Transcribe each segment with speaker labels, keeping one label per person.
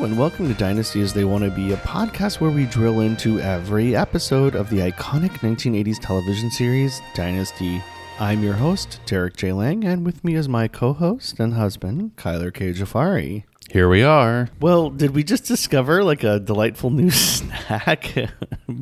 Speaker 1: And welcome to Dynasty as They Want to Be, a podcast where we drill into every episode of the iconic 1980s television series Dynasty. I'm your host, Derrik J. Lang, and with me is my co host and husband, Kyler K. Jafari.
Speaker 2: Here we are.
Speaker 1: Well, did we just discover like a delightful new snack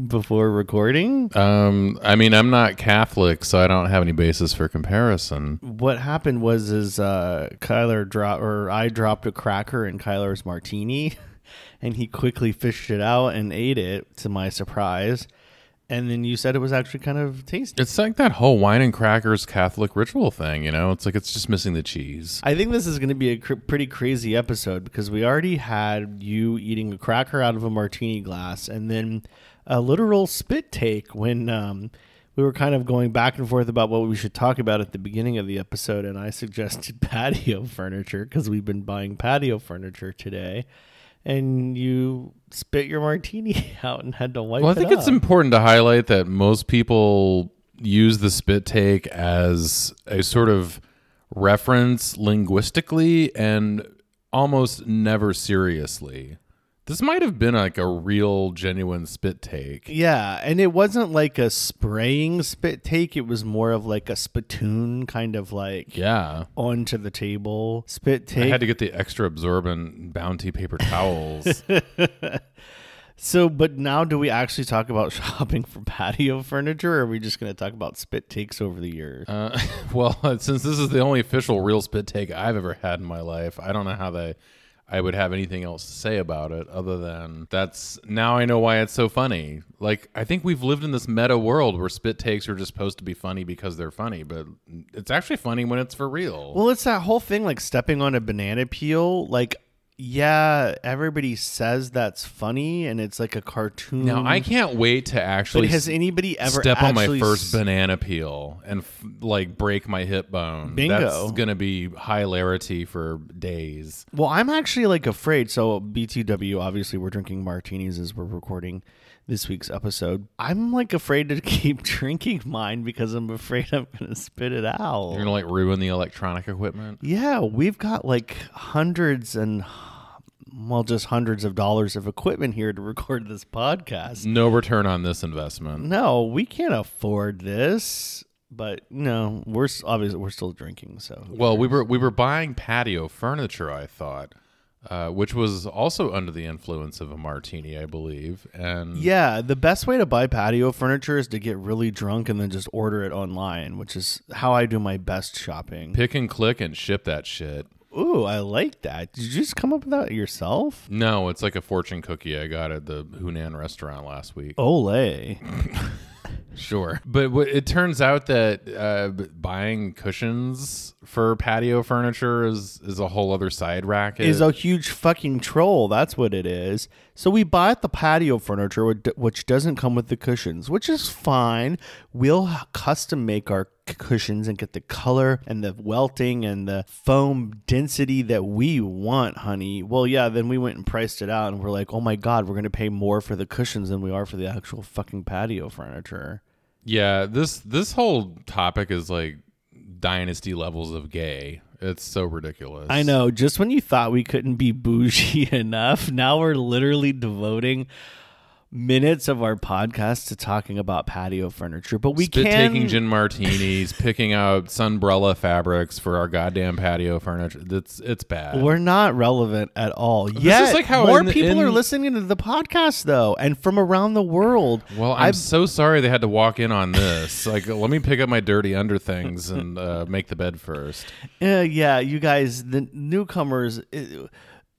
Speaker 1: before recording?
Speaker 2: Um, I mean, I'm not Catholic, so I don't have any basis for comparison.
Speaker 1: What happened was is uh Kyler dropped or I dropped a cracker in Kyler's martini and he quickly fished it out and ate it to my surprise. And then you said it was actually kind of tasty.
Speaker 2: It's like that whole wine and crackers Catholic ritual thing, you know? It's like it's just missing the cheese.
Speaker 1: I think this is going to be a cr- pretty crazy episode because we already had you eating a cracker out of a martini glass and then a literal spit take when um, we were kind of going back and forth about what we should talk about at the beginning of the episode. And I suggested patio furniture because we've been buying patio furniture today. And you spit your martini out and had to wipe
Speaker 2: Well, I
Speaker 1: it
Speaker 2: think it's
Speaker 1: up.
Speaker 2: important to highlight that most people use the spit take as a sort of reference linguistically and almost never seriously. This might have been like a real, genuine spit take.
Speaker 1: Yeah, and it wasn't like a spraying spit take. It was more of like a spittoon kind of like
Speaker 2: Yeah.
Speaker 1: onto the table spit take.
Speaker 2: I had to get the extra absorbent bounty paper towels.
Speaker 1: so, but now do we actually talk about shopping for patio furniture or are we just going to talk about spit takes over the years?
Speaker 2: Uh, well, since this is the only official real spit take I've ever had in my life, I don't know how they. I would have anything else to say about it other than that's now I know why it's so funny. Like I think we've lived in this meta world where spit takes are just supposed to be funny because they're funny, but it's actually funny when it's for real.
Speaker 1: well, it's that whole thing like stepping on a banana peel. Like, yeah, everybody says that's funny and it's like a cartoon.
Speaker 2: now I can't wait to actually.
Speaker 1: But has anybody ever
Speaker 2: step on my
Speaker 1: actually
Speaker 2: first banana peel and f- like break my hip bone.
Speaker 1: Bingo.
Speaker 2: That's gonna be hilarity for days.
Speaker 1: Well, I'm actually like afraid. So BTW, obviously, we're drinking martinis as we're recording this week's episode. I'm like afraid to keep drinking mine because I'm afraid I'm gonna spit it out.
Speaker 2: You're gonna like ruin the electronic equipment.
Speaker 1: yeah, we've got like hundreds and well, just hundreds of dollars of equipment here to record this podcast.
Speaker 2: No return on this investment.
Speaker 1: No, we can't afford this. But no, we're obviously we're still drinking. So
Speaker 2: Well, we were we were buying patio furniture. I thought, uh, which was also under the influence of a martini, I believe. And
Speaker 1: Yeah, the best way to buy patio furniture is to get really drunk and then just order it online, which is how I do my best shopping.
Speaker 2: pick and click and ship that shit.
Speaker 1: Ooh, I like that. Did you just come up with that yourself?
Speaker 2: No, it's like a fortune cookie I got at the Hunan restaurant last week.
Speaker 1: Olay.
Speaker 2: Sure, but w- it turns out that uh, buying cushions for patio furniture is is a whole other side racket.
Speaker 1: Is a huge fucking troll. That's what it is. So we bought the patio furniture, which- doesn't come with the cushions, which is fine. We'll custom make our cushions and get the color and the welting and the foam density that we want, honey. Well, yeah, then we went and priced it out and we're like, oh my God, we're going to pay more for the cushions than we are for the actual fucking patio furniture.
Speaker 2: Yeah, this this whole topic is like dynasty levels of gay. It's so ridiculous.
Speaker 1: I know. Just when you thought we couldn't be bougie enough, now we're literally devoting minutes of our podcast to talking about patio furniture. But we
Speaker 2: Spit
Speaker 1: can
Speaker 2: taking gin martinis, picking out sunbrella fabrics for our goddamn patio furniture. That's it's bad.
Speaker 1: We're not relevant at all. Yet,
Speaker 2: like how
Speaker 1: more
Speaker 2: in the-
Speaker 1: people are listening to the podcast though, and from around the world.
Speaker 2: well, I'm so sorry they had to walk in on this. like, let me pick up my dirty under things and uh, make the bed first.
Speaker 1: Uh, yeah, you guys, the newcomers. It,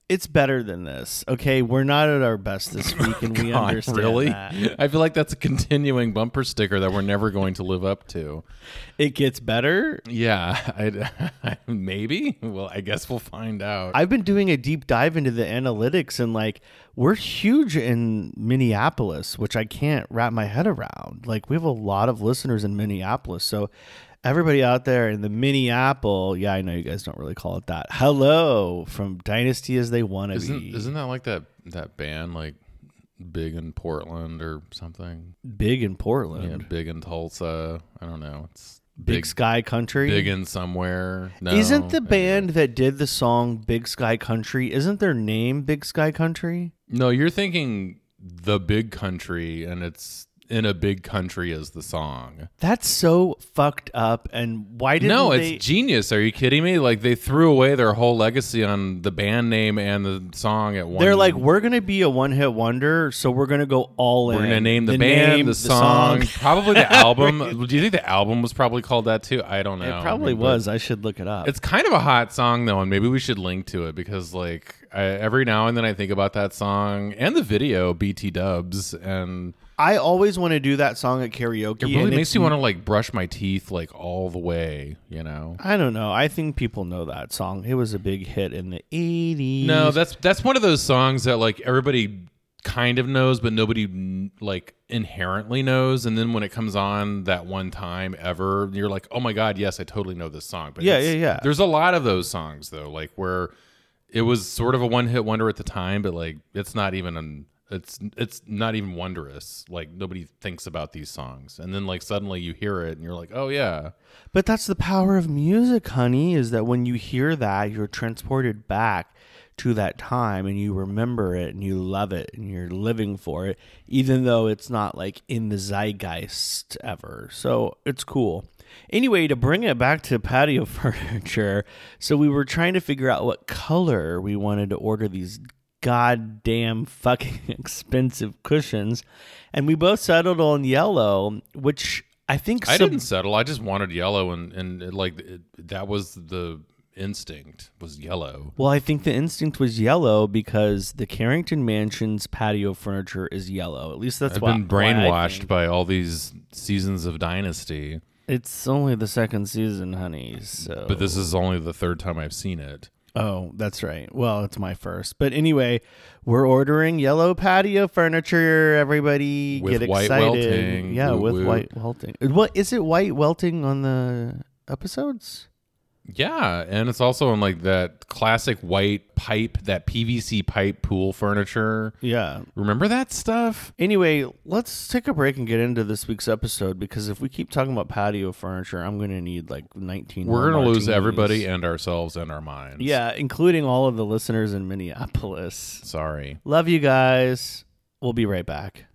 Speaker 1: it's better than this, okay? We're not at our best this week, and we
Speaker 2: God,
Speaker 1: understand
Speaker 2: really?
Speaker 1: that.
Speaker 2: I feel like that's a continuing bumper sticker that we're never going to live up to.
Speaker 1: It gets better.
Speaker 2: Yeah, I, maybe. Well, I guess we'll find out.
Speaker 1: I've been doing a deep dive into the analytics and like we're huge in Minneapolis, which I can't wrap my head around. Like we have a lot of listeners in Minneapolis. So everybody out there in the Minneapolis, yeah, I know you guys don't really call it that. Hello from Dynasty as they want to be.
Speaker 2: isn't that like that that band like big in Portland or something?
Speaker 1: big in
Speaker 2: Yeah,
Speaker 1: Portland.
Speaker 2: big in Tulsa. I don't know. It's
Speaker 1: Big, Sky Country.
Speaker 2: Big in somewhere. No,
Speaker 1: Isn't the band that did the song Big Sky Country? Isn't their name Big Sky Country?
Speaker 2: No, you're thinking the big country, and it's in a big country as the song.
Speaker 1: That's so fucked up. And why didn't
Speaker 2: No,
Speaker 1: they?
Speaker 2: it's genius. Are you kidding me? Like they threw away their whole legacy on the band name and the song at one.
Speaker 1: They're like, we're gonna be a one-hit wonder, so we're gonna go all in.
Speaker 2: We're gonna name the, band,
Speaker 1: name,
Speaker 2: the, song, probably the album. Do you think the album was probably called that too? I don't know.
Speaker 1: It probably
Speaker 2: But
Speaker 1: was. I should look it up.
Speaker 2: It's kind of a hot song though, and maybe we should link to it because like I, every now and then I think about that song and the video BT Dubs, and
Speaker 1: I always want to do that song at karaoke.
Speaker 2: it really makes you want to like brush my teeth like all the way. You know.
Speaker 1: I don't know. I think people know that song. It was a big hit in the eighties.
Speaker 2: No, that's that's one of those songs that like everybody kind of knows, but nobody like inherently knows. And then when it comes on that one time ever, you're like, oh my god, yes, I totally know this song. But
Speaker 1: Yeah, yeah, yeah.
Speaker 2: There's a lot of those songs though, like where it was sort of a one hit wonder at the time, but like it's not even an it's it's not even wondrous. Like nobody thinks about these songs, and then like suddenly you hear it and you're like, oh yeah,
Speaker 1: But that's the power of music, honey, is that when you hear that, you're transported back to that time and you remember it and you love it and you're living for it, even though it's not like in the zeitgeist ever. So it's cool. Anyway, to bring it back to patio furniture, so we were trying to figure out what color we wanted to order these goddamn fucking expensive cushions, and we both settled on yellow, which I think
Speaker 2: I
Speaker 1: sub-
Speaker 2: didn't settle. I just wanted yellow, and and it, like it, that was the instinct was yellow.
Speaker 1: Well, I think the instinct was yellow because the Carrington Mansion's patio furniture is yellow. At least that's
Speaker 2: I've
Speaker 1: why
Speaker 2: been brainwashed by all these seasons of Dynasty,
Speaker 1: It's only the second season, honey. So,
Speaker 2: but this is only the third time I've seen it.
Speaker 1: Oh, that's right. Well, it's my first. But anyway, we're ordering yellow patio furniture. Everybody
Speaker 2: With
Speaker 1: get
Speaker 2: white
Speaker 1: excited.
Speaker 2: welting.
Speaker 1: Yeah,
Speaker 2: Woo
Speaker 1: with
Speaker 2: woo.
Speaker 1: white welting. What is it? White welting on the episodes?
Speaker 2: Yeah, and it's also in like that classic white pipe, that PVC pipe pool furniture.
Speaker 1: Yeah.
Speaker 2: Remember that stuff?
Speaker 1: Anyway, let's take a break and get into this week's episode because if we keep talking about patio furniture, I'm going to need like 19.
Speaker 2: We're gonna lose everybody and ourselves and our minds.
Speaker 1: Yeah, including all of the listeners in Minneapolis.
Speaker 2: Sorry.
Speaker 1: Love you guys. We'll be right back.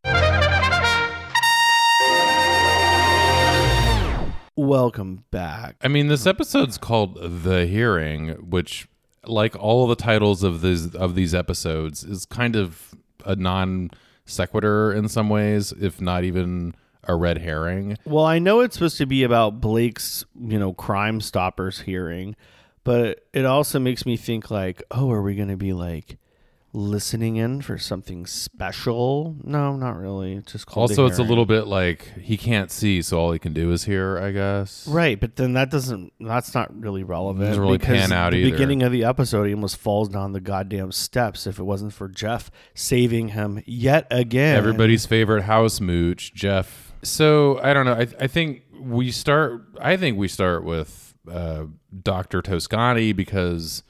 Speaker 1: Welcome back.
Speaker 2: I mean, this episode's called "The Hearing," which, like all of the titles of these of these episodes, is kind of a non sequitur in some ways, if not even a red herring.
Speaker 1: Well, I know it's supposed to be about Blake's, you know, Crime Stoppers hearing, but it also makes me think like, oh, are we going to be like listening in for something special? No, not really. It's just called
Speaker 2: Also, it's a little bit like he can't see, so all he can do is hear. I guess.
Speaker 1: Right, but then that doesn't. That's not really relevant.
Speaker 2: Doesn't really
Speaker 1: because
Speaker 2: pan out
Speaker 1: the
Speaker 2: either.
Speaker 1: beginning of the episode, he almost falls down the goddamn steps. If it wasn't for Jeff saving him yet again,
Speaker 2: Everybody's favorite house mooch, Jeff. So I don't know. I, I think we start. I think we start with uh, Doctor Toscanni because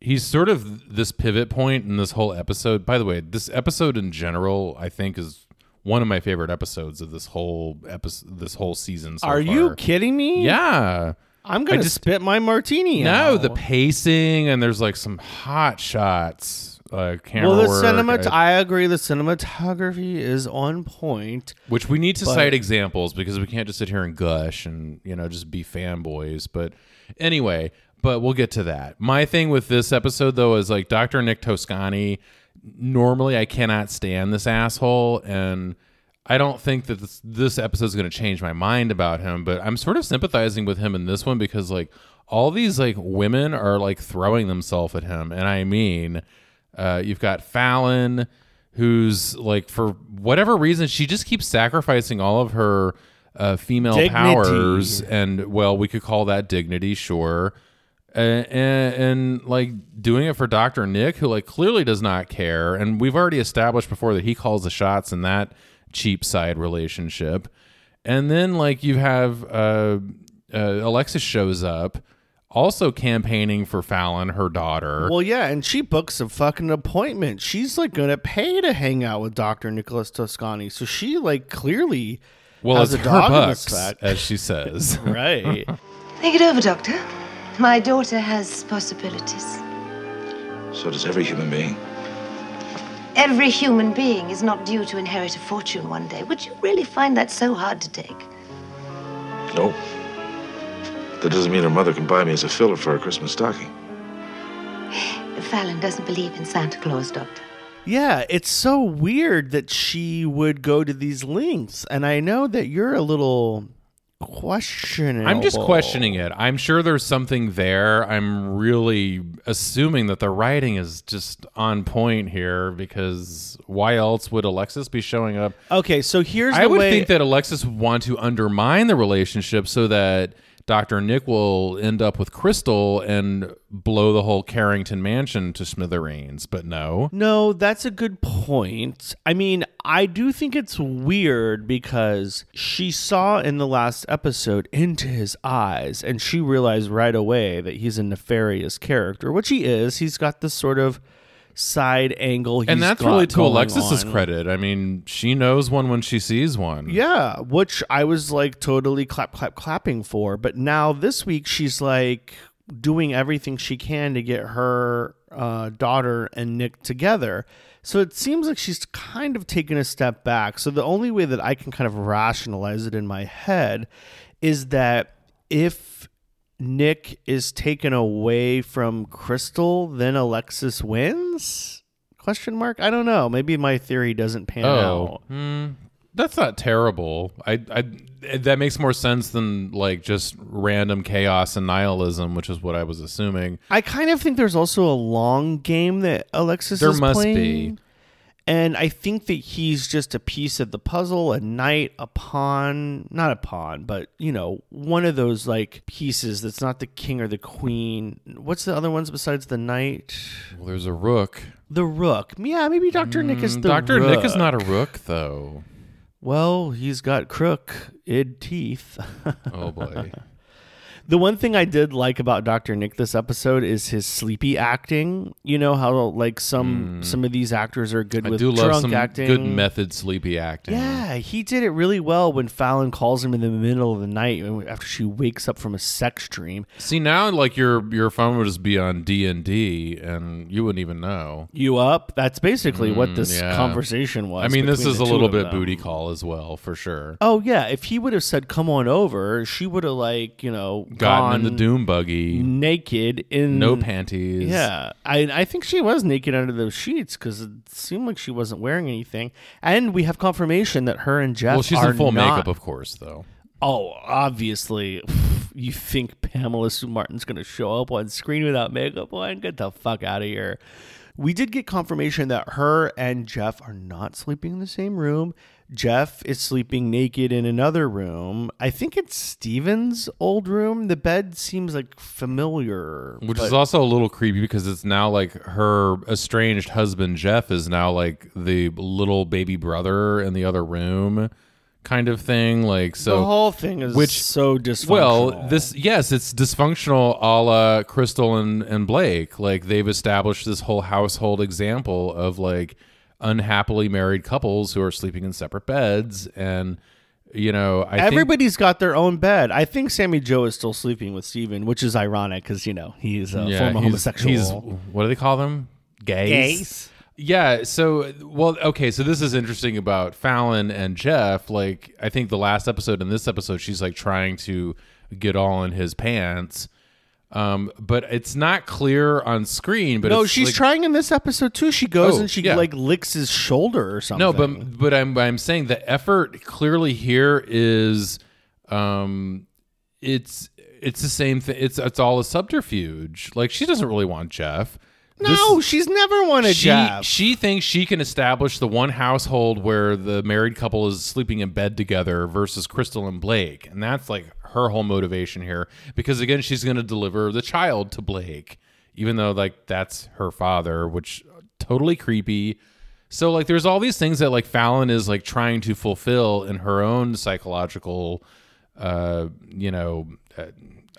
Speaker 2: he's sort of this pivot point in this whole episode. By the way, this episode in general, I think, is one of my favorite episodes of this whole episode, this whole season. So
Speaker 1: Are you kidding me?
Speaker 2: Yeah.
Speaker 1: I'm gonna
Speaker 2: just-
Speaker 1: spit my martini.
Speaker 2: No,
Speaker 1: out.
Speaker 2: the pacing and there's like some hot shots. Uh, camera
Speaker 1: well, the
Speaker 2: work,
Speaker 1: cinemat.
Speaker 2: I-
Speaker 1: I agree. The cinematography is on point.
Speaker 2: which we need to
Speaker 1: But-
Speaker 2: cite examples because we can't just sit here and gush and you know just be fanboys but anyway but we'll get to that my thing with this episode though is like dr nick toscanni normally i cannot stand this asshole and i don't think that this, this episode is going to change my mind about him but i'm sort of sympathizing with him in this one because like all these like women are like throwing themselves at him and i mean uh, you've got fallon who's like for whatever reason she just keeps sacrificing all of her uh, female
Speaker 1: Dignity.
Speaker 2: powers and well we could call that dignity sure and, and, and like doing it for dr nick who like clearly does not care and we've already established before that he calls the shots in that cheap side relationship and then like you have uh, uh, alexis shows up also campaigning for fallon her daughter
Speaker 1: Well, yeah, and she books a fucking appointment. She's like gonna pay to hang out with Doctor Nicholas Toscanni. So she like clearly
Speaker 2: Well,
Speaker 1: has
Speaker 2: it's
Speaker 1: a
Speaker 2: her
Speaker 1: dog in the
Speaker 2: bucks, as she says.
Speaker 1: right.
Speaker 3: Think it over, Doctor. My daughter has possibilities.
Speaker 4: So does every human being.
Speaker 3: Every human being is not due to inherit a fortune one day. Would you really find that so hard to take?
Speaker 4: No. That doesn't mean her mother can buy me as a filler for her Christmas stocking.
Speaker 3: Fallon doesn't believe in Santa Claus, Doctor.
Speaker 1: Yeah, it's so weird that she would go to these lengths, and I know that you're a little questioning.
Speaker 2: I'm just questioning it. I'm sure there's something there. I'm really assuming that the writing is just on point here because why else would Alexis be showing up?
Speaker 1: Okay, so here's the
Speaker 2: I would
Speaker 1: way.
Speaker 2: think that Alexis would want to undermine the relationship so that Dr. Nick will end up with Krystle and blow the whole Carrington mansion to smithereens. But no.
Speaker 1: No, that's a good point. I mean, I do think it's weird because she saw in the last episode into his eyes and she realized right away that he's a nefarious character, which he is. He's got this sort of side angle.
Speaker 2: And that's really to Alexis's
Speaker 1: on.
Speaker 2: credit. I mean, she knows one when she sees one.
Speaker 1: Yeah, which I was like totally clap, clap, clapping for. But now this week, she's like doing everything she can to get her uh, daughter and Nick together. So it seems like she's kind of taken a step back. So the only way that I can kind of rationalize it in my head is that if Nick is taken away from Krystle, then Alexis wins? Question mark? I don't know. Maybe my theory doesn't pan
Speaker 2: Oh,
Speaker 1: out.
Speaker 2: hmm, that's not terrible. I, I, that makes more sense than like just random chaos and nihilism, which is what I was assuming.
Speaker 1: I kind of think there's also a long game that Alexis
Speaker 2: There
Speaker 1: is
Speaker 2: must
Speaker 1: playing.
Speaker 2: be.
Speaker 1: And I think that he's just a piece of the puzzle, a knight, a pawn, not a pawn, but you know, one of those like pieces that's not the king or the queen. What's the other ones besides the knight?
Speaker 2: Well, there's a rook.
Speaker 1: The rook. Yeah, maybe Dr. Nick is mm, the
Speaker 2: Doctor Nick is not a rook, though.
Speaker 1: Well, he's got crook id teeth.
Speaker 2: Oh boy.
Speaker 1: The one thing I did like about Dr. Nick this episode is his sleepy acting. You know how like some some of these actors are good
Speaker 2: Hmm. I
Speaker 1: with
Speaker 2: do love
Speaker 1: drunk
Speaker 2: some
Speaker 1: acting.
Speaker 2: good method sleepy acting.
Speaker 1: Yeah, he did it really well when Fallon calls him in the middle of the night after she wakes up from a sex dream.
Speaker 2: See now, like your your phone would just be on D and D, and you wouldn't even know.
Speaker 1: You up? That's basically what this
Speaker 2: Mm, yeah.
Speaker 1: conversation was.
Speaker 2: I mean, this is a little bit booty call as well, for sure.
Speaker 1: Oh yeah, if he would have said "come on over," she would have like you know
Speaker 2: Gotten in the doom buggy,
Speaker 1: naked in
Speaker 2: no panties.
Speaker 1: Yeah, I I think she was naked under those sheets because it seemed like she wasn't wearing anything. And we have confirmation that her and Jeff.
Speaker 2: Well, she's in full
Speaker 1: not-
Speaker 2: makeup, of course, though.
Speaker 1: Oh, obviously, you think Pamela Sue Martin's going to show up on screen without makeup on? Get the fuck out of here. We did get confirmation that her and Jeff are not sleeping in the same room. Jeff is sleeping naked in another room. I think it's Steven's old room. The bed seems like familiar.
Speaker 2: Which is also a little creepy because it's now like her estranged husband Jeff is now like the little baby brother in the other room, kind of thing. Like so,
Speaker 1: the whole thing is
Speaker 2: which-
Speaker 1: so dysfunctional.
Speaker 2: Well, this yes, it's dysfunctional a la Krystle and, and Blake. Like they've established this whole household example of like unhappily married couples who are sleeping in separate beds and you know, I think
Speaker 1: Everybody's got their own bed. I think Sammy Jo is still sleeping with Steven, which is ironic because, you know, he's a
Speaker 2: yeah,
Speaker 1: former
Speaker 2: he's-
Speaker 1: homosexual.
Speaker 2: He's what do they call them? Gays.
Speaker 1: Gays?
Speaker 2: Yeah. So, well, okay. So this is interesting about Fallon and Jeff. Like, I think the last episode and this episode, she's like trying to get all in his pants. Um, but it's not clear on screen. But
Speaker 1: no, she's
Speaker 2: like-
Speaker 1: trying in this episode too. She goes
Speaker 2: Oh,
Speaker 1: and she
Speaker 2: yeah.
Speaker 1: like licks his shoulder or something.
Speaker 2: No, but but I'm I'm saying the effort clearly here is, um, it's it's the same thing. It's it's all a subterfuge. Like she doesn't really want Jeff.
Speaker 1: no, she's never wanted
Speaker 2: she
Speaker 1: Jeff.
Speaker 2: she thinks she can establish the one household where the married couple is sleeping in bed together versus Krystle and Blake, and that's like her whole motivation here. Because again, she's going to deliver the child to Blake, even though like that's her father, which totally creepy. So like, there's all these things that like Fallon is like trying to fulfill in her own psychological, uh, you know. Uh,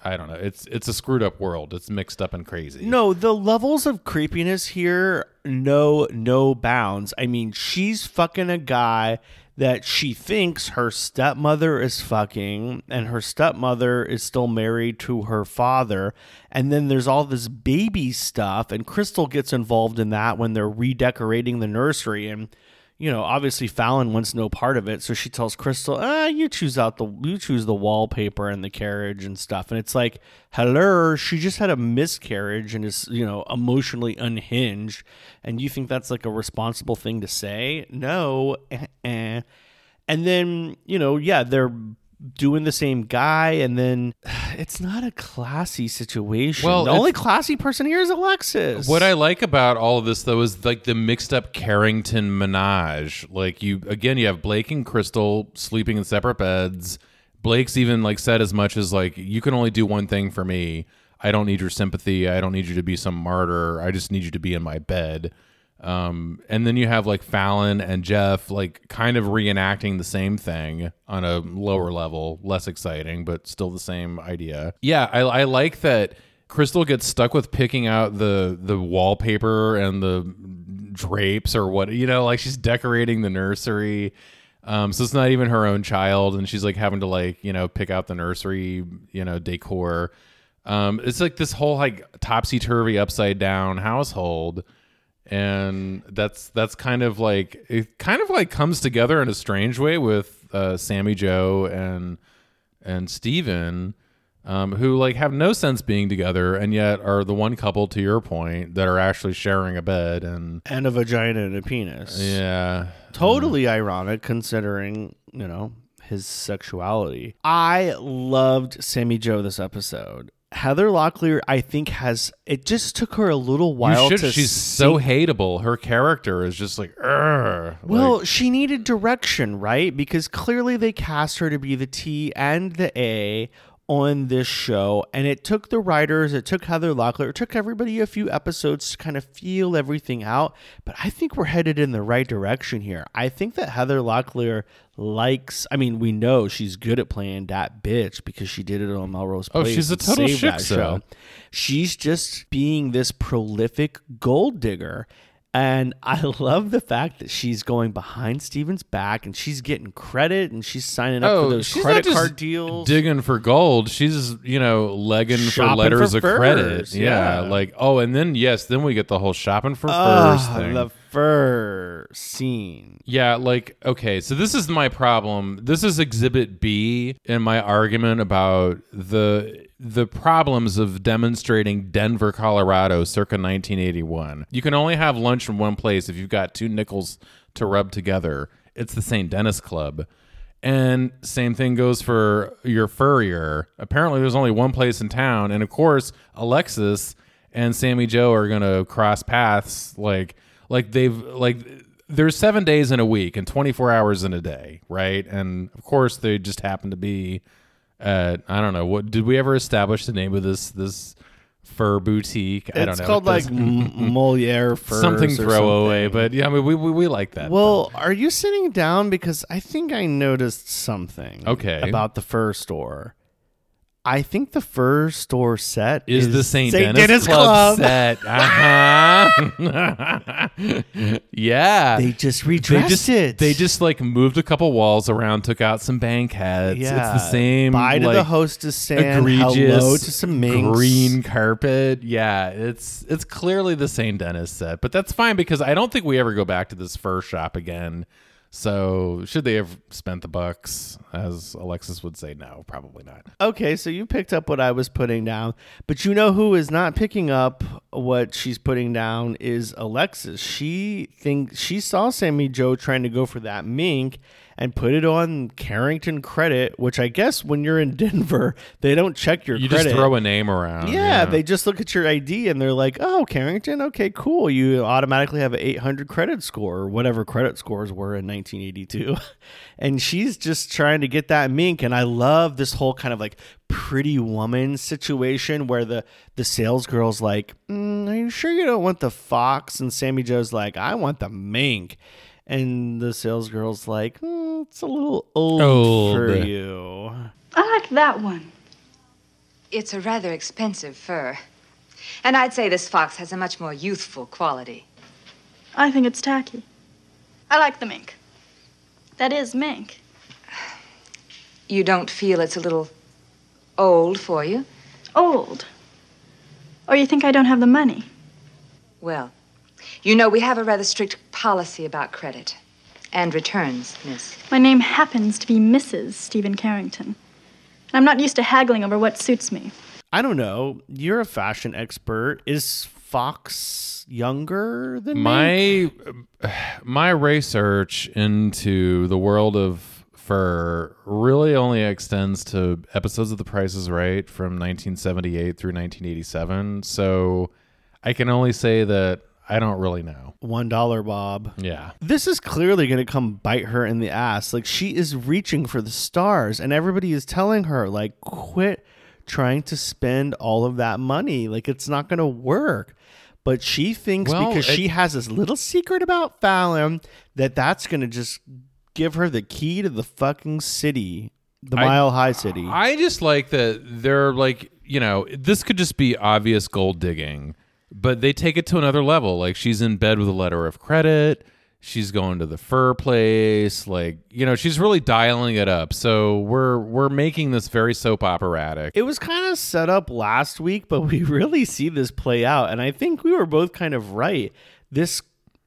Speaker 2: I don't know. It's it's a screwed up world. It's mixed up and crazy.
Speaker 1: No, the levels of creepiness here no no bounds. I mean, she's fucking a guy that she thinks her stepmother is fucking, and her stepmother is still married to her father. And then there's all this baby stuff, and Krystle gets involved in that when they're redecorating the nursery. And you know, obviously Fallon wants no part of it, so she tells Krystle, "Ah, you choose out the you choose the wallpaper and the carriage and stuff." And it's like, "Hello, she just had a miscarriage and is, you know, emotionally unhinged." And you think that's like a responsible thing to say? No. Eh-eh. And then, you know, yeah, they're doing the same guy and then it's not a classy situation.
Speaker 2: Well,
Speaker 1: the only classy person here is Alexis.
Speaker 2: What I like about all of this though is like the mixed up Carrington menage. Like you again, you have Blake and Krystle sleeping in separate beds. Blake's even like said as much as like you can only do one thing for me. I don't need your sympathy. I don't need you to be some martyr. I just need you to be in my bed. Um, and then you have like Fallon and Jeff like kind of reenacting the same thing on a lower level, less exciting, but still the same idea. Yeah, I, I like that Krystle gets stuck with picking out the the wallpaper and the drapes or what you know, like she's decorating the nursery. Um, so it's not even her own child, and she's like having to like you know pick out the nursery you know decor. Um, it's like this whole like topsy turvy, upside down household and that's that's kind of like it kind of like comes together in a strange way with uh, Sammy Jo and and Steven um, who like have no sense being together and yet are the one couple to your point that are actually sharing a bed and
Speaker 1: and a vagina and a penis.
Speaker 2: yeah.
Speaker 1: Totally ironic considering you know his sexuality. I loved sammy jo this episode heather locklear i think has it just took her a little while
Speaker 2: should,
Speaker 1: to
Speaker 2: she's so hateable. Her character is just like "Urgh."
Speaker 1: well
Speaker 2: Like,
Speaker 1: she needed direction right? Because clearly they cast her to be the t and the a on this show and it took the writers it took heather locklear it took everybody a few episodes to kind of feel everything out but i think we're headed in the right direction here i think that heather locklear likes i mean we know she's good at playing that bitch because she did it on melrose
Speaker 2: oh,
Speaker 1: Place.
Speaker 2: Oh, she's a total shiksa.
Speaker 1: show. she's just being this prolific gold digger and I love the fact that she's going behind Steven's back and she's getting credit and she's signing up for those
Speaker 2: Oh,
Speaker 1: credit card deals.
Speaker 2: digging for gold. She's you know legging for letters
Speaker 1: for
Speaker 2: of credit. Yeah,
Speaker 1: yeah.
Speaker 2: like oh, and then yes, then we get the whole shopping for furs
Speaker 1: Ah,
Speaker 2: thing.
Speaker 1: the fur scene.
Speaker 2: Yeah, like okay, so this is my problem. This is exhibit B in my argument about the the problems of demonstrating Denver, Colorado circa 1981. You can only have lunch in one place if you've got two nickels to rub together. It's the St. Dennis Club. And same thing goes for your furrier. Apparently there's only one place in town and of course Alexis and Sammy Jo are going to cross paths like like they've like there's 7 days in a week and 24 hours in a day, right? And of course they just happen to be I don't know what did we ever establish the name of this this fur boutique? I don't know.
Speaker 1: It's called like M- Moliere furs
Speaker 2: something throwaway,
Speaker 1: something.
Speaker 2: but yeah, I mean we we, we like that.
Speaker 1: Well, are you sitting down because I think I noticed something
Speaker 2: Okay.
Speaker 1: about the fur store. I think the fur store set
Speaker 2: is, the St.
Speaker 1: St.
Speaker 2: Dennis, Club, set. Uh-huh. yeah.
Speaker 1: They just
Speaker 2: they
Speaker 1: redressed
Speaker 2: just
Speaker 1: it.
Speaker 2: they just like moved a couple walls around, took out some bank heads.
Speaker 1: yeah.
Speaker 2: It's the same
Speaker 1: Bye to the hostess stand.
Speaker 2: egregious
Speaker 1: Hello to some minks.
Speaker 2: green carpet. Yeah, it's it's clearly the St. Dennis set, but that's fine because I don't think we ever go back to this fur shop again. So should they have spent the bucks, as Alexis would say, no, probably not.
Speaker 1: Okay, so you picked up what I was putting down, but you know who is not picking up what she's putting down is Alexis. She thinks she saw Sammy Jo trying to go for that mink and put it on Carrington credit, which I guess when you're in Denver, they don't check your
Speaker 2: You
Speaker 1: credit.
Speaker 2: just throw a name around.
Speaker 1: yeah, they just look at your ID and they're like, "Oh, Carrington, okay, cool. You automatically have an 800 credit score or whatever credit scores were in 1982." and she's just trying to get that mink and I love this whole kind of like pretty woman situation where the the sales girl's like, mm, "Are you sure you don't want the fox?" and Sammy Jo's like, "I want the mink." And the sales girl's like, mm, "It's a little old,
Speaker 2: Old.
Speaker 1: for you."
Speaker 5: I like that one. It's a rather expensive fur. And I'd say this fox has a much more youthful quality.
Speaker 6: I think it's tacky. I like the mink. That is mink.
Speaker 5: You don't feel it's a little old for you?
Speaker 6: Old. Or you think I don't have the money?
Speaker 5: Well, you know, we have a rather strict policy about credit and returns, miss.
Speaker 6: My name happens to be Mrs. Steven Carrington. And I'm not used to haggling over what suits me.
Speaker 1: I don't know. You're a fashion expert. Is Fox younger than me?
Speaker 2: my my research into the world of fur really only extends to episodes of The Price is Right from 1978 through 1987. So I can only say that I don't really know.
Speaker 1: One dollar, Bob.
Speaker 2: Yeah.
Speaker 1: This is clearly going to come bite her in the ass. Like she is reaching for the stars, and everybody is telling her, like, quit trying to spend all of that money. Like it's not going to work. But she thinks
Speaker 2: Well,
Speaker 1: because
Speaker 2: it-
Speaker 1: she has this little secret about Fallon that that's going to just give her the key to the fucking city, the
Speaker 2: I-
Speaker 1: Mile High City.
Speaker 2: I just like that they're like, you know, this could just be obvious gold digging, but they take it to another level. Like she's in bed with a letter of credit. She's going to the fur place. Like, you know, she's really dialing it up. So we're we're making this very soap operatic.
Speaker 1: It was kind of set up last week, but we really see this play out. And I think we were both kind of right. This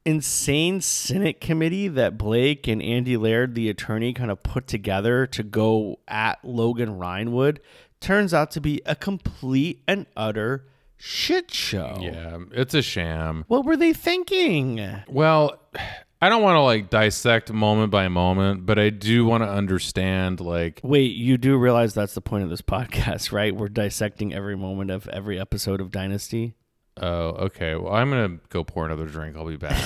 Speaker 1: insane Senate committee that Blake and Andy Laird, the attorney, kind of put together to go at Logan Rhinewood turns out to be a complete and utter shit show.
Speaker 2: yeah, it's a sham.
Speaker 1: What were they thinking?
Speaker 2: Well, I don't want to like dissect moment by moment, but I do want to understand like
Speaker 1: Wait, you do realize that's the point of this podcast, right? We're dissecting every moment of every episode of Dynasty.
Speaker 2: Oh, okay. Well, I'm gonna go pour another drink. I'll be back.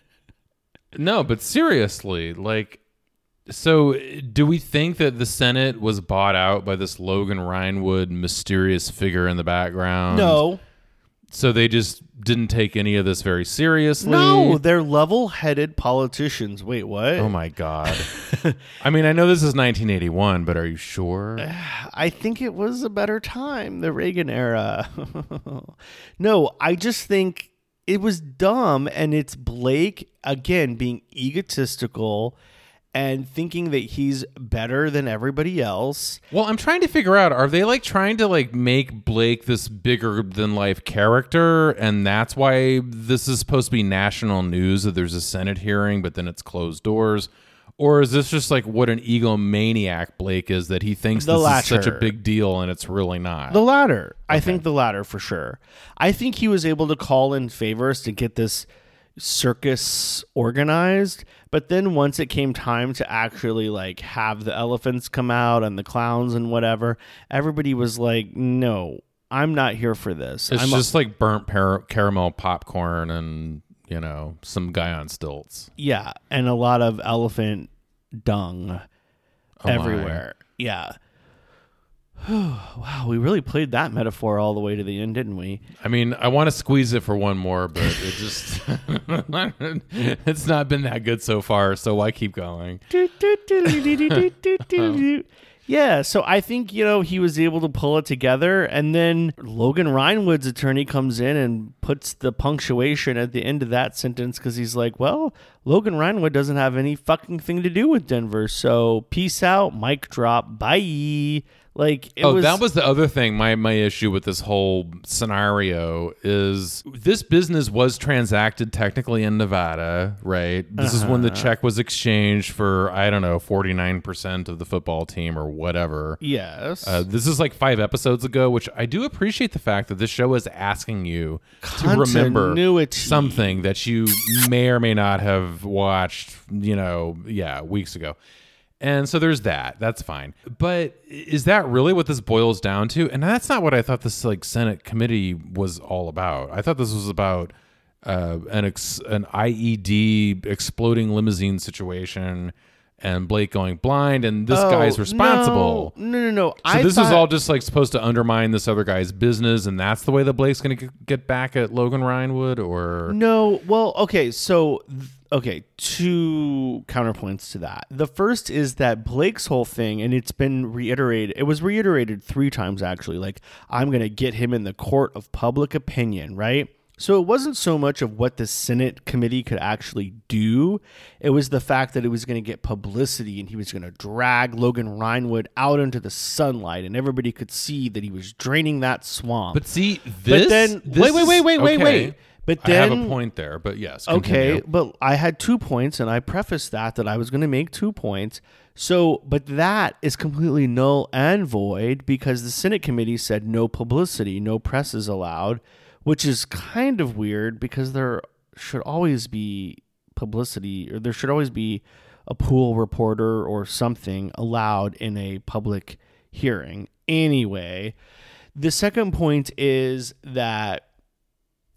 Speaker 2: no, but seriously, like, so do we think that the Senate was bought out by this Logan Rhinewood mysterious figure in the background?
Speaker 1: No.
Speaker 2: So they just didn't take any of this very seriously.
Speaker 1: No, they're level-headed politicians. Wait, what?
Speaker 2: Oh my god. I mean, I know this is 1981, but are you sure?
Speaker 1: I think it was a better time, the Reagan era. no, I just think it was dumb and it's Blake again being egotistical and thinking that he's better than everybody else.
Speaker 2: Well, I'm trying to figure out are they like trying to like make Blake this bigger than life character and that's why this is supposed to be national news that there's a Senate hearing but then it's closed doors? Or is this just like what an egomaniac Blake is that he thinks
Speaker 1: The
Speaker 2: this is such a big deal and it's really not?
Speaker 1: The latter. I think the latter for sure. I think he was able to call in favors to get this circus organized, but then once it came time to actually like have the elephants come out and the clowns and whatever, everybody was like, "No, I'm not here for this."
Speaker 2: it's
Speaker 1: I'm
Speaker 2: just like burnt par- caramel popcorn and, you know, some guy on stilts.
Speaker 1: yeah, and a lot of elephant dung
Speaker 2: Oh my.
Speaker 1: everywhere. Yeah. wow, we really played that metaphor all the way to the end, didn't we?
Speaker 2: I mean, I want to squeeze it for one more, but it just it's not been that good so far, so why keep going?
Speaker 1: Yeah, so I think, you know, he was able to pull it together. And then Logan Rhinewood's attorney comes in and puts the punctuation at the end of that sentence because he's like, well, Logan Rhinewood doesn't have any fucking thing to do with Denver. So peace out, mic drop, bye. Like, it
Speaker 2: oh,
Speaker 1: was.
Speaker 2: that was the other thing. My my issue with this whole scenario is this business was transacted technically in Nevada, right? This is when the
Speaker 1: Uh-huh.
Speaker 2: check was exchanged for I don't know forty nine percent of the football team or whatever.
Speaker 1: Yes.
Speaker 2: Uh, this is like five episodes ago, which I do appreciate the fact that this show is asking you to remember
Speaker 1: Continuity.
Speaker 2: something that you may or may not have watched, you know, yeah, weeks ago. And so there's that. That's fine. But is that really what this boils down to? And that's not what I thought this like Senate committee was all about. I thought this was about uh, an ex- an IED exploding limousine situation and Blake going blind, and this
Speaker 1: Oh,
Speaker 2: guy's responsible.
Speaker 1: No, no, no. no.
Speaker 2: So
Speaker 1: I
Speaker 2: this
Speaker 1: thought,
Speaker 2: is all just like supposed to undermine this other guy's business, and that's the way that Blake's going to get back at Logan Rhinewood, or
Speaker 1: No, well, okay, so th- okay, two counterpoints to that. The first is that Blake's whole thing, and it's been reiterated. It was reiterated three times actually. Like I'm going to get him in the court of public opinion, right? So it wasn't so much of what the Senate committee could actually do. It was the fact that it was going to get publicity and he was going to drag Logan Rhinewood out into the sunlight and everybody could see that he was draining that swamp.
Speaker 2: But see, this.
Speaker 1: But then-
Speaker 2: this
Speaker 1: wait, wait, wait, wait, wait,
Speaker 2: okay.
Speaker 1: wait. But
Speaker 2: I have
Speaker 1: then-
Speaker 2: a point there. But yes,
Speaker 1: Okay, but I had two points, and I prefaced that that I was going to make two points. So, but that is completely null and void because the Senate committee said no publicity, no press is allowed, which is kind of weird because there should always be publicity, or there should always be a pool reporter or something allowed in a public hearing. Anyway, the second point is that.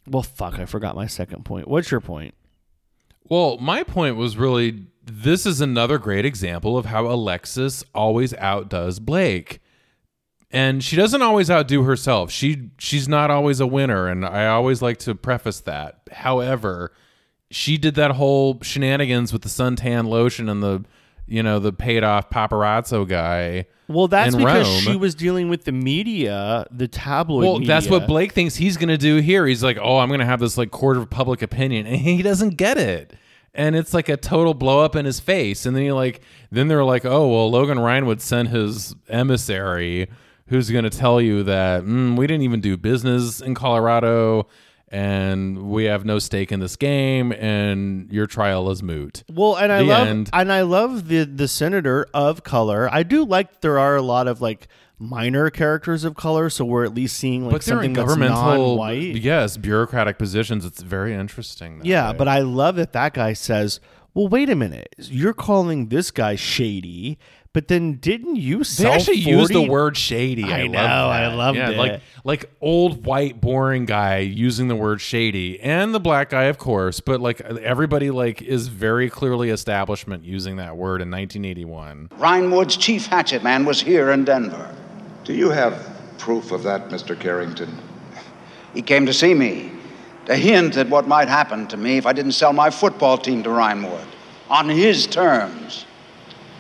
Speaker 1: Well, fuck, I forgot my second point. What's your point?
Speaker 2: Well, my point was really this is another great example of how Alexis always outdoes Blake. And she doesn't always outdo herself. She she's not always a winner and I always like to preface that. However, she did that whole shenanigans with the suntan lotion and the you know, the paid off paparazzo guy.
Speaker 1: Well, that's because
Speaker 2: Rome.
Speaker 1: she was dealing with the media, the tabloid.
Speaker 2: Well, that's what Blake thinks he's going to do here. He's like, "Oh, I'm going to have this like court of public opinion," and he doesn't get it. And it's like a total blow up in his face. And then he like, then they're like, "Oh, well, Logan Ryan would send his emissary, who's going to tell you that mm, we didn't even do business in Colorado, and we have no stake in this game, and your trial is moot."
Speaker 1: Well, and I
Speaker 2: The
Speaker 1: love
Speaker 2: end.
Speaker 1: and I love the the senator of color. I do like there are a lot of like minor characters of color, so we're at least seeing like
Speaker 2: but
Speaker 1: something that's
Speaker 2: governmental,
Speaker 1: non-white.
Speaker 2: yes, bureaucratic positions. It's very interesting.
Speaker 1: Yeah,
Speaker 2: way.
Speaker 1: but I love that that guy says, "Well, wait a minute. You're calling this guy shady, but then didn't you
Speaker 2: They
Speaker 1: sell
Speaker 2: actually used the word shady. I,
Speaker 1: I
Speaker 2: love
Speaker 1: know, I
Speaker 2: that.
Speaker 1: loved
Speaker 2: yeah,
Speaker 1: it.
Speaker 2: Like like old white boring guy using the word shady, and the black guy, of course. But like everybody like is very clearly establishment using that word in 1981.
Speaker 7: Rhinewood's chief hatchet man was here in Denver.
Speaker 4: Do you have proof of that, Mr. Carrington?
Speaker 7: He came to see me to hint at what might happen to me if I didn't sell my football team to Rhinewood on his terms.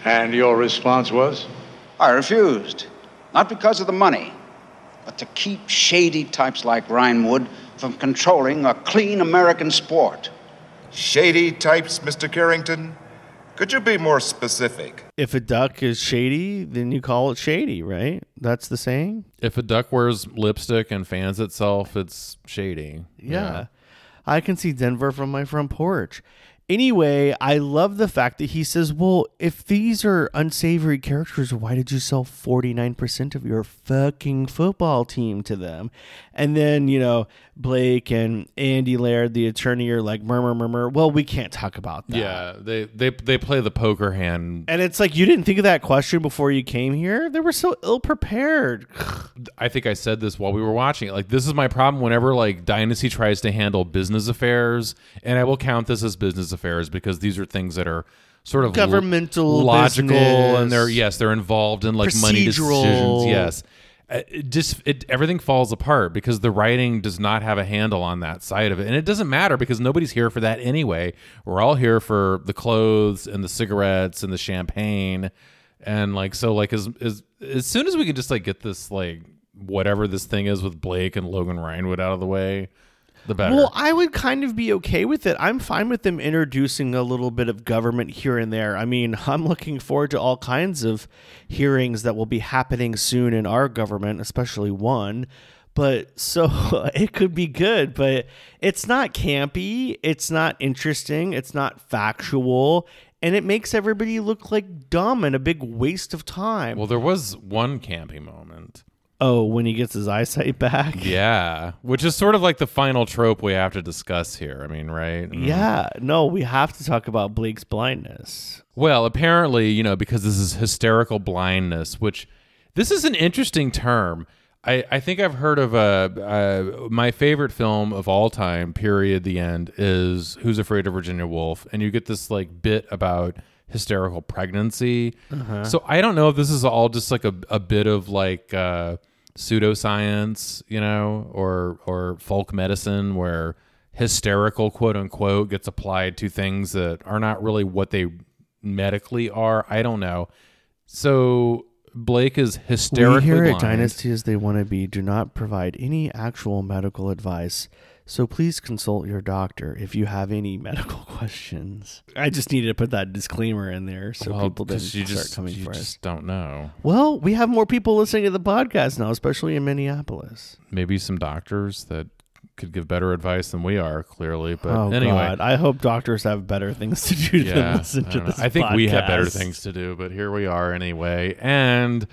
Speaker 4: And your response was?
Speaker 7: I refused, not because of the money, but to keep shady types like Rhinewood from controlling a clean American sport.
Speaker 8: Shady types, Mr. Carrington? Could you be more specific?
Speaker 1: If a duck is shady, then you call it shady, right? That's the saying.
Speaker 2: If a duck wears lipstick and fans itself, it's shady.
Speaker 1: Yeah. I can see Denver from my front porch. Anyway, I love the fact that he says, Well, if these are unsavory characters, why did you sell 49% of your fucking football team to them? And then, you know, Blake and Andy Laird, the attorney, are like, murmur, murmur. Well, we can't talk about that.
Speaker 2: Yeah, they they they play the poker hand.
Speaker 1: And it's like, you didn't think of that question before you came here? They were so ill prepared.
Speaker 2: I think I said this while we were watching it. Like this is my problem whenever like Dynasty tries to handle business affairs, and I will count this as business affairs because these are things that are sort of
Speaker 1: Governmental
Speaker 2: logical, and they're yes, they're involved in like money decisions. Yes, Uh, it just it everything falls apart because the writing does not have a handle on that side of it, and it doesn't matter because nobody's here for that anyway. We're all here for the clothes and the cigarettes and the champagne, and like so like as as as soon as we can just like get this like whatever this thing is with Blake and Logan Rhinewood out of the way, the better.
Speaker 1: Well, I would kind of be okay with it. I'm fine with them introducing a little bit of government here and there. I mean, I'm looking forward to all kinds of hearings that will be happening soon in our government, especially one. But so it could be good, but it's not campy. It's not interesting. It's not factual. And it makes everybody look like dumb and a big waste of time.
Speaker 2: well, there was one camping moment.
Speaker 1: Oh, when he gets his eyesight back?
Speaker 2: Yeah, which is sort of like the final trope we have to discuss here. I mean, right? Mm.
Speaker 1: Yeah. No, we have to talk about Blake's blindness.
Speaker 2: Well, apparently, you know, because this is hysterical blindness, which this is an interesting term. I, I think I've heard of a uh, my favorite film of all time. Period. The end is Who's Afraid of Virginia Woolf, and you get this like bit about hysterical pregnancy.
Speaker 1: Uh-huh.
Speaker 2: So I don't know if this is all just like a, a bit of like uh, pseudoscience, you know, or or folk medicine where hysterical quote unquote gets applied to things that are not really what they medically are. I don't know. So Blake is hysterically
Speaker 1: we here at. Dynasty as they want to be do not provide any actual medical advice. So please consult your doctor if you have any medical questions. I just needed to put that disclaimer in there so
Speaker 2: Well,
Speaker 1: people didn't
Speaker 2: 'cause you
Speaker 1: start
Speaker 2: just,
Speaker 1: coming
Speaker 2: you
Speaker 1: for us.
Speaker 2: just don't know.
Speaker 1: Well, we have more people listening to the podcast now, especially in Minneapolis.
Speaker 2: Maybe some doctors that could give better advice than we are, clearly. But
Speaker 1: oh
Speaker 2: anyway,
Speaker 1: God, I hope doctors have better things to do than listen
Speaker 2: I,
Speaker 1: to this.
Speaker 2: I think we have better things to do, but here we are anyway. And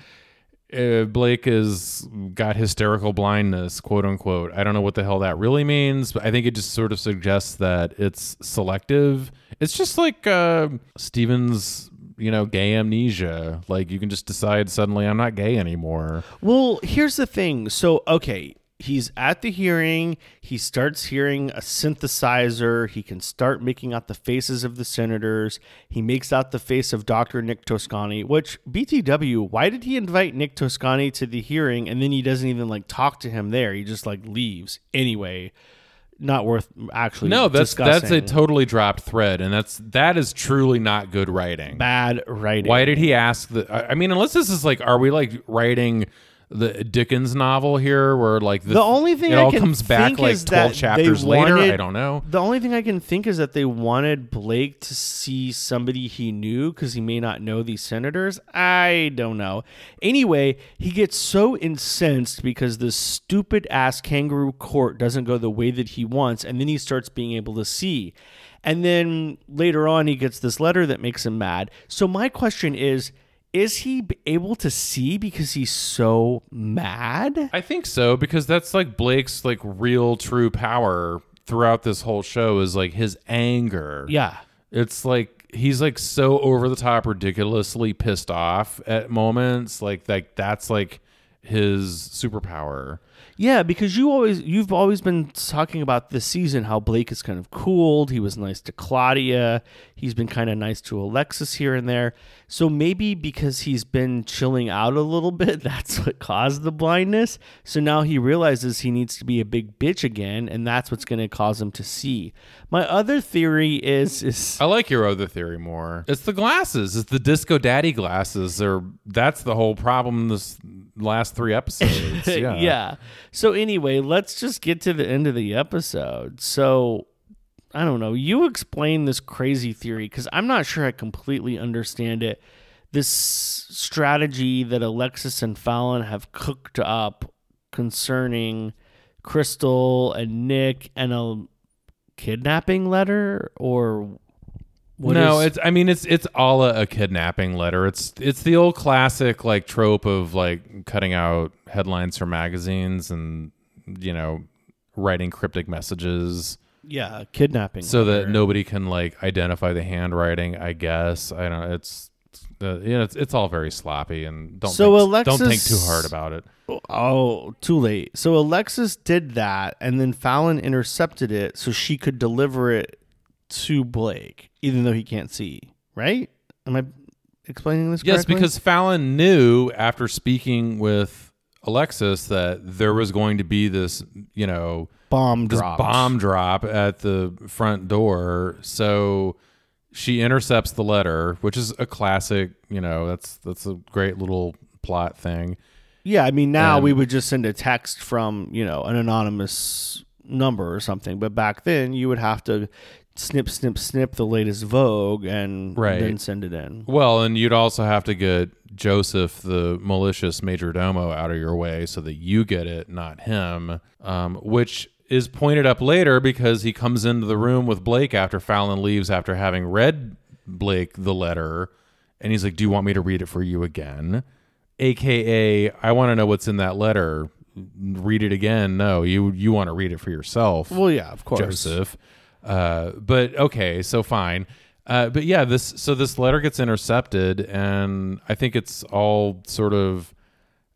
Speaker 2: uh, Blake has got hysterical blindness, quote unquote. I don't know what the hell that really means, but I think it just sort of suggests that it's selective. It's just like uh, Steven's, you know, gay amnesia. Like you can just decide suddenly I'm not gay anymore.
Speaker 1: Well, here's the thing. So, okay, he's at the hearing. He starts hearing a synthesizer. He can start making out the faces of the senators. He makes out the face of Dr. Nick Toscanni, which BTW, why did he invite Nick Toscanni to the hearing and then he doesn't even like talk to him there? He just like leaves. Anyway, not worth actually
Speaker 2: No, that's that's a totally dropped thread, and that's that is truly not good writing.
Speaker 1: bad writing.
Speaker 2: Why did he ask the? I mean, unless this is like, are we like writing the Dickens novel here, where like the,
Speaker 1: The only thing
Speaker 2: it
Speaker 1: I
Speaker 2: all
Speaker 1: can
Speaker 2: comes back
Speaker 1: think
Speaker 2: like
Speaker 1: is
Speaker 2: twelve chapters
Speaker 1: they
Speaker 2: later?
Speaker 1: wanted-
Speaker 2: I don't know.
Speaker 1: The only thing I can think is that they wanted Blake to see somebody he knew because he may not know these senators. I don't know. Anyway, he gets so incensed because this stupid ass kangaroo court doesn't go the way that he wants, and then he starts being able to see. And then later on, he gets this letter that makes him mad. So my question is. Is he able to see because he's so mad?
Speaker 2: I think so because that's like Blake's like real true power throughout this whole show is like his anger.
Speaker 1: Yeah.
Speaker 2: It's like he's like so over the top, ridiculously pissed off at moments. Like like that's like his superpower.
Speaker 1: Yeah, because you always you've always been talking about this season how Blake is kind of cooled. He was nice to Claudia. He's been kind of nice to Alexis here and there. So maybe because he's been chilling out a little bit, that's what caused the blindness. So now he realizes he needs to be a big bitch again, and that's what's going to cause him to see. My other theory is is
Speaker 2: I like your other theory more. It's the glasses. It's the disco daddy glasses. Or that's the whole problem. This last three episodes. Yeah.
Speaker 1: yeah. So anyway, let's just get to the end of the episode. So I don't know. You explain this crazy theory because I'm not sure I completely understand it. This strategy that Alexis and Fallon have cooked up concerning Krystle and Nick and a kidnapping letter or what
Speaker 2: no,
Speaker 1: is-
Speaker 2: it's. I mean, it's it's all a, a kidnapping letter. It's it's the old classic like trope of like cutting out headlines from magazines and you know writing cryptic messages
Speaker 1: yeah, kidnapping.
Speaker 2: so
Speaker 1: letter.
Speaker 2: that nobody can like identify the handwriting. I guess I don't. know. It's uh, you know, it's it's all very sloppy and don't
Speaker 1: So
Speaker 2: think, don't think too hard about it.
Speaker 1: Oh, too late. So Alexis did that, and then Fallon intercepted it so she could deliver it to Blake, even though he can't see. Right? Am I explaining this?
Speaker 2: Yes, because Fallon knew after speaking with Alexis that there was going to be this, you know,
Speaker 1: bomb
Speaker 2: this bomb drop at the front door. So she intercepts the letter, which is a classic, you know, that's that's a great little plot thing.
Speaker 1: Yeah, I mean now
Speaker 2: And-
Speaker 1: we would just send a text from you know an anonymous number or something, but back then you would have to snip, snip, snip the latest Vogue and
Speaker 2: Right.
Speaker 1: then send it in.
Speaker 2: Well, and you'd also have to get Joseph, the malicious major domo, out of your way so that you get it, not him. Um, which is pointed up later because he comes into the room with Blake after Fallon leaves after having read Blake the letter, and he's like, "Do you want me to read it for you again?" AKA, I want to know what's in that letter. Read it again. No, you you want to read it for yourself.
Speaker 1: Well, yeah, of course.
Speaker 2: Joseph. Uh, but okay, so fine. Uh, but yeah, this so this letter gets intercepted, and I think it's all sort of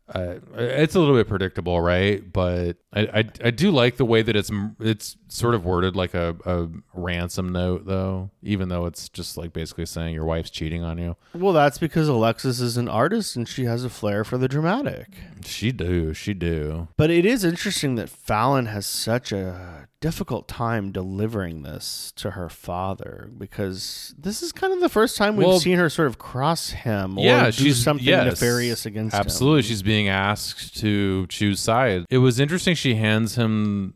Speaker 2: uh, it's a little bit predictable, right? But I, I I do like the way that it's it's sort of worded like a, a ransom note, though, even though it's just like basically saying your wife's cheating on you.
Speaker 1: Well, that's because Alexis is an artist and she has a flair for the dramatic.
Speaker 2: She do, she do.
Speaker 1: But it is interesting that Fallon has such a difficult time delivering this to her father because this is kind of the first time we've
Speaker 2: Well,
Speaker 1: seen her sort of cross him or
Speaker 2: yeah,
Speaker 1: do something
Speaker 2: yes,
Speaker 1: nefarious against him.
Speaker 2: Absolutely, she's being asked to choose sides. It was interesting. She hands him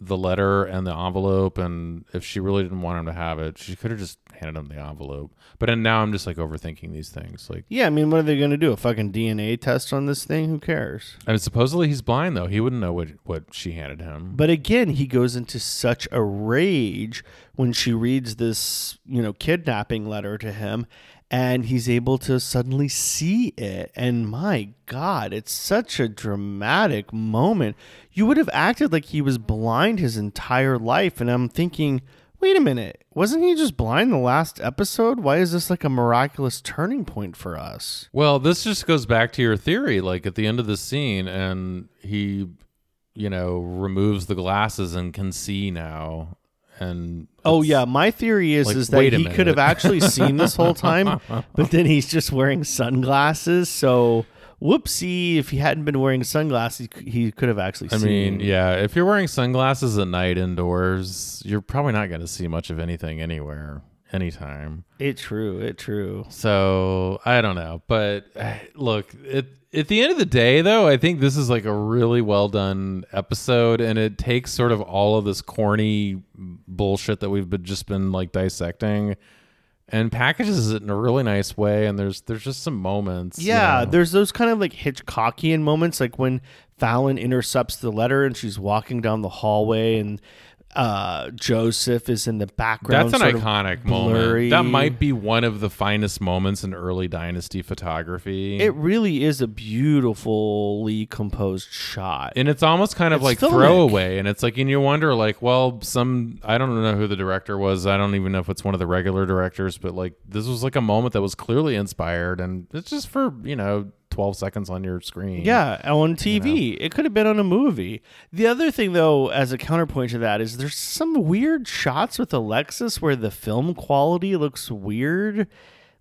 Speaker 2: the letter and the envelope, and if she really didn't want him to have it, she could have just handed him the envelope. But and now I'm just like overthinking these things. Like,
Speaker 1: Yeah, I mean, what are they going to do? A fucking DNA test on this thing? Who cares?
Speaker 2: I mean, supposedly he's blind though. He wouldn't know what what she handed him.
Speaker 1: But again, he goes into such a rage when she reads this, you know, kidnapping letter to him and he's able to suddenly see it. And my God, it's such a dramatic moment. You would have acted like he was blind his entire life. And I'm thinking, wait a minute, wasn't he just blind the last episode? Why is this like a miraculous turning point for us?
Speaker 2: Well, this just goes back to your theory. Like at the end of the scene, and he, you know, removes the glasses and can see now. And
Speaker 1: Oh yeah, my theory is
Speaker 2: like,
Speaker 1: is that he could have actually seen this whole time, but then he's just wearing sunglasses. So whoopsie! If he hadn't been wearing sunglasses, he could have actually
Speaker 2: I
Speaker 1: seen.
Speaker 2: mean, yeah, if you're wearing sunglasses at night indoors, you're probably not going to see much of anything anywhere, anytime.
Speaker 1: it true, it true.
Speaker 2: So I don't know, but look, it, at the end of the day, though, I think this is like a really well done episode, and it takes sort of all of this corny bullshit that we've been, just been like dissecting, and packages it in a really nice way. And there's there's just some moments. you
Speaker 1: Yeah,
Speaker 2: know.
Speaker 1: there's those kind of like Hitchcockian moments, like when Fallon intercepts the letter and she's walking down the hallway and uh, Joseph is in the background.
Speaker 2: That's an iconic moment. That might be one of the finest moments in early Dynasty photography.
Speaker 1: It really is a beautifully composed shot.
Speaker 2: and it's almost kind of
Speaker 1: It's
Speaker 2: like
Speaker 1: filmic.
Speaker 2: throwaway and it's like and you wonder like well some i don't know who the director was i don't even know if it's one of the regular directors but like this was like a moment that was clearly inspired and it's just for you know 12 seconds on your screen
Speaker 1: Yeah, on TV. It could have been on a movie. The other thing, though, as a counterpoint to that, is there's some weird shots with Alexis where the film quality looks weird.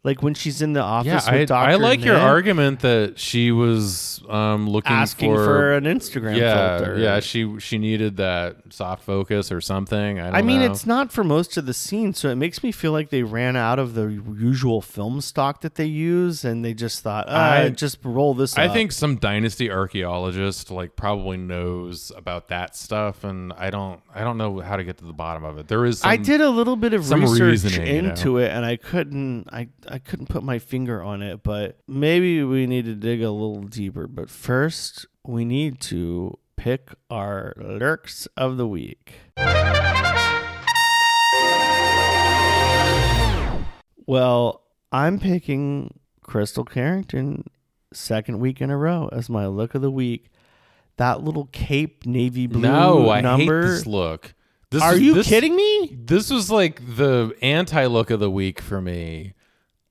Speaker 1: Like when she's in the office
Speaker 2: yeah
Speaker 1: with
Speaker 2: I,
Speaker 1: Dr.
Speaker 2: I like your argument that she was um looking
Speaker 1: asking for, an Instagram
Speaker 2: yeah
Speaker 1: filter.
Speaker 2: yeah she she needed that soft focus or something i, don't
Speaker 1: I mean,
Speaker 2: know.
Speaker 1: it's not for most of the scenes, so it makes me feel like they ran out of the usual film stock that they use, and they just thought, uh,
Speaker 2: I-
Speaker 1: just roll this.
Speaker 2: I
Speaker 1: up.
Speaker 2: think some dynasty archaeologist like probably knows about that stuff, and I don't. I don't know how to get to the bottom of it. There is. Some,
Speaker 1: I did a little bit of research
Speaker 2: reasoning, you know?
Speaker 1: into it, and I couldn't. I I couldn't put my finger on it, but maybe we need to dig a little deeper. But first, we need to pick our lurks of the week. Well, I'm picking Krystle Carrington second week in a row as my look of the week. That little cape navy blue
Speaker 2: No, I
Speaker 1: number.
Speaker 2: hate this look. This
Speaker 1: Are you
Speaker 2: this-
Speaker 1: kidding me?
Speaker 2: This was like the anti look of the week for me.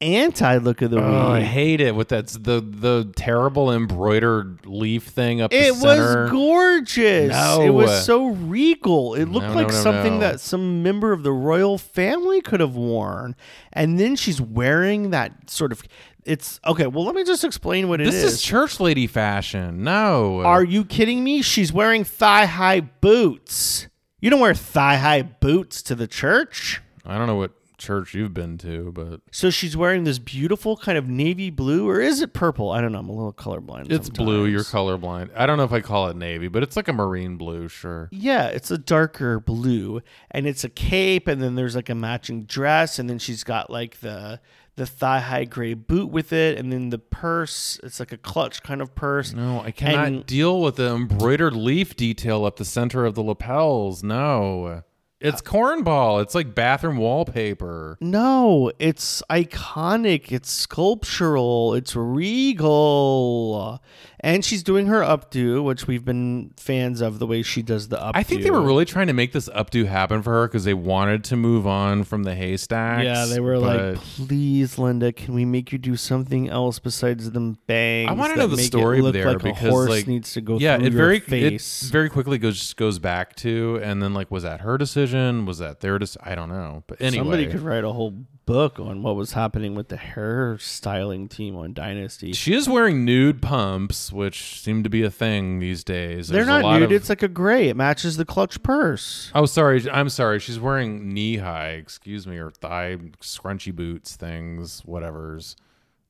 Speaker 1: Anti look of the
Speaker 2: Oh, I hate it with that the the terrible embroidered leaf thing up
Speaker 1: It was gorgeous.
Speaker 2: No.
Speaker 1: It was so regal. It looked
Speaker 2: No,
Speaker 1: like
Speaker 2: no,
Speaker 1: something that some member of the royal family could have worn. And then she's wearing that sort of it's okay, well let me just explain what it
Speaker 2: This
Speaker 1: is.
Speaker 2: is church lady fashion. No,
Speaker 1: Are you kidding me? She's wearing thigh-high boots. You don't wear thigh-high boots to the church.
Speaker 2: I don't know what church you've been to, but
Speaker 1: So she's wearing this beautiful kind of navy blue, or is it purple? I don't know. I'm a little colorblind.
Speaker 2: it's blue. You're colorblind. I don't know if I call it navy, but it's like a marine blue. Sure.
Speaker 1: Yeah, it's a darker blue, and it's a cape, and then there's like a matching dress, and then she's got like the the thigh high gray boot with it, and then the purse. It's like a clutch kind of purse.
Speaker 2: No, I cannot
Speaker 1: And-
Speaker 2: deal with the embroidered leaf detail up the center of the lapels. No. It's cornball. It's like bathroom wallpaper.
Speaker 1: No, it's iconic. It's sculptural. It's regal. And she's doing her updo, which we've been fans of the way she does the updo.
Speaker 2: I think they were really trying to make this updo happen for her because they wanted to move on from the haystacks.
Speaker 1: Yeah, they were like, please, Linda, can we make you do something else besides them bangs?
Speaker 2: I want to know the story
Speaker 1: look
Speaker 2: there
Speaker 1: like
Speaker 2: because
Speaker 1: horse
Speaker 2: like
Speaker 1: needs to go
Speaker 2: yeah,
Speaker 1: through
Speaker 2: it very
Speaker 1: face.
Speaker 2: it very quickly goes goes back to and then like was that her decision? Was that their decision? I don't know. But anyway,
Speaker 1: Somebody could write a whole book on what was happening with the hairstyling team on Dynasty.
Speaker 2: She is wearing nude pumps, which seem to be a thing these days.
Speaker 1: They're
Speaker 2: There's
Speaker 1: not nude.
Speaker 2: of-
Speaker 1: It's like a gray. It matches the clutch purse.
Speaker 2: Oh, sorry. I'm sorry. She's wearing knee high, excuse me, or thigh scrunchy boots, things, whatever's.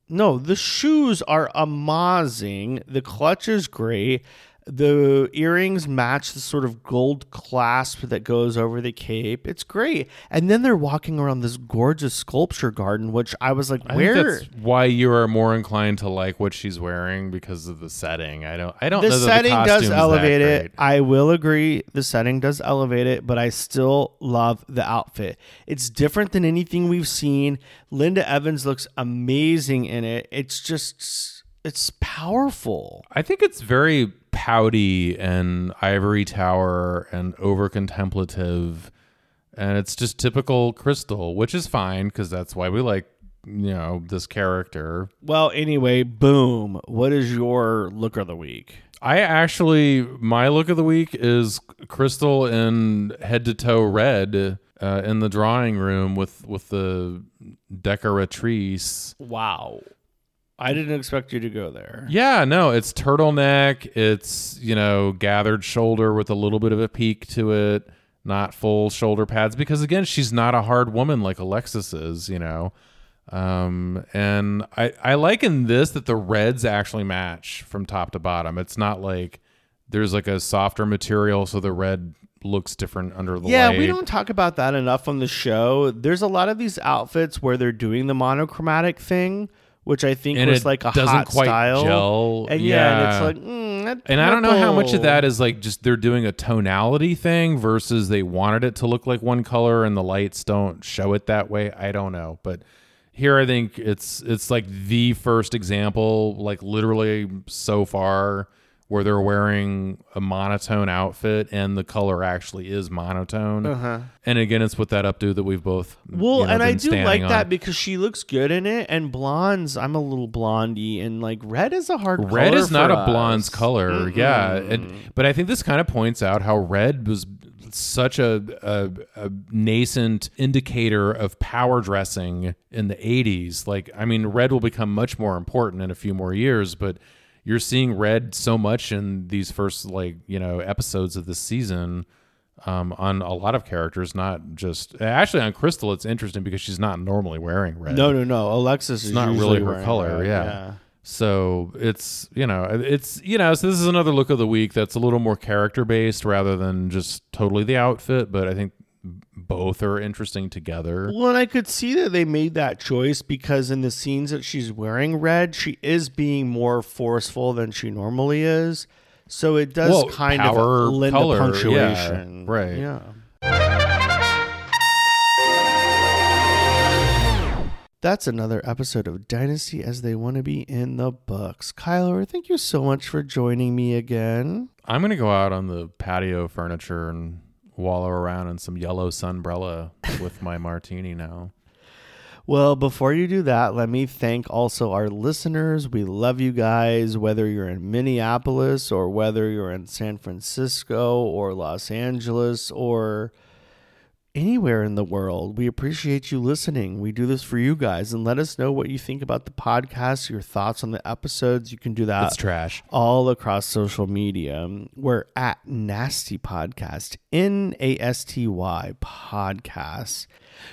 Speaker 1: No, the shoes are amazing. The clutch is great. The earrings match the sort of gold clasp that goes over the cape. It's great. And then they're walking around this gorgeous sculpture garden, which I was like,
Speaker 2: I
Speaker 1: where?
Speaker 2: why you are more inclined to like what she's wearing because of the setting. I don't. I don't
Speaker 1: the setting
Speaker 2: the
Speaker 1: does elevate it. I will agree. The setting does elevate it, but I still love the outfit. It's different than anything we've seen. Linda Evans looks amazing in it. It's just, it's powerful.
Speaker 2: I think it's very pouty and ivory tower and over contemplative, and it's just typical Krystle, which is fine because that's why we like you know this character.
Speaker 1: Well, anyway, boom. What is your look of the week?
Speaker 2: I actually, my look of the week is Krystle in head to toe red uh, in the drawing room with with the decoratrice.
Speaker 1: Wow. I didn't expect you to go there.
Speaker 2: Yeah, no, it's turtleneck. It's you know gathered shoulder with a little bit of a peak to it, not full shoulder pads because again, she's not a hard woman like Alexis is. You know. Um, and I, I like in this that the reds actually match from top to bottom. It's not like there's like a softer material, so the red looks different under the
Speaker 1: Yeah,
Speaker 2: light.
Speaker 1: we don't talk about that enough on the show. There's a lot of these outfits where they're doing the monochromatic thing, which I think
Speaker 2: And
Speaker 1: was like a hot style.
Speaker 2: gel.
Speaker 1: And yeah, and it's like, mm,
Speaker 2: And I don't know how much of that is like just they're doing a tonality thing versus they wanted it to look like one color and the lights don't show it that way. I don't know, but here I think it's it's like the first example, like literally so far, where they're wearing a monotone outfit and the color actually is monotone.
Speaker 1: Uh-huh.
Speaker 2: And again, it's with that updo that we've both
Speaker 1: Well,
Speaker 2: you know,
Speaker 1: and I do like
Speaker 2: on.
Speaker 1: that because she looks good in it. And blondes, I'm a little blondie, and like red is a hard.
Speaker 2: red is not a blonde's color yeah and, but i think this kind of points out how red was such a, a, a nascent indicator of power dressing in the 80s like i mean red will become much more important in a few more years but you're seeing red so much in these first like you know episodes of this season um, on a lot of characters, not just actually on Krystle. It's interesting because she's not normally wearing red.
Speaker 1: No, no, no. Alexis
Speaker 2: it's
Speaker 1: is
Speaker 2: not really her color.
Speaker 1: red,
Speaker 2: yeah.
Speaker 1: yeah.
Speaker 2: So it's you know it's you know so this is another look of the week that's a little more character based rather than just totally the outfit. But I think both are interesting together.
Speaker 1: Well, and I could see that they made that choice because in the scenes that she's wearing red, she is being more forceful than she normally is. So it does
Speaker 2: Well,
Speaker 1: kind
Speaker 2: power,
Speaker 1: of lend
Speaker 2: color,
Speaker 1: punctuation.
Speaker 2: yeah, right.
Speaker 1: Yeah. That's another episode of Dynasty as they want to be in the books. Kyler, thank you so much for joining me again.
Speaker 2: I'm gonna go out on the patio furniture and wallow around in some yellow sunbrella with my martini now.
Speaker 1: Well, before you do that, let me thank also our listeners. We love you guys, whether you're in Minneapolis or whether you're in San Francisco or Los Angeles or anywhere in the world. We appreciate you listening. We do this for you guys and let us know what you think about the podcast, your thoughts on the episodes. You can do that
Speaker 2: It's trash.
Speaker 1: all across social media. We're at Nasty Podcast, N A S T Y Podcast.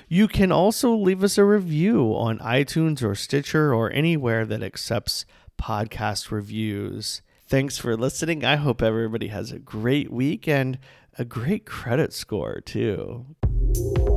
Speaker 1: You can also leave us a review on iTunes or Stitcher or anywhere that accepts podcast reviews. Thanks for listening. I hope everybody has a great week and a great credit score, too you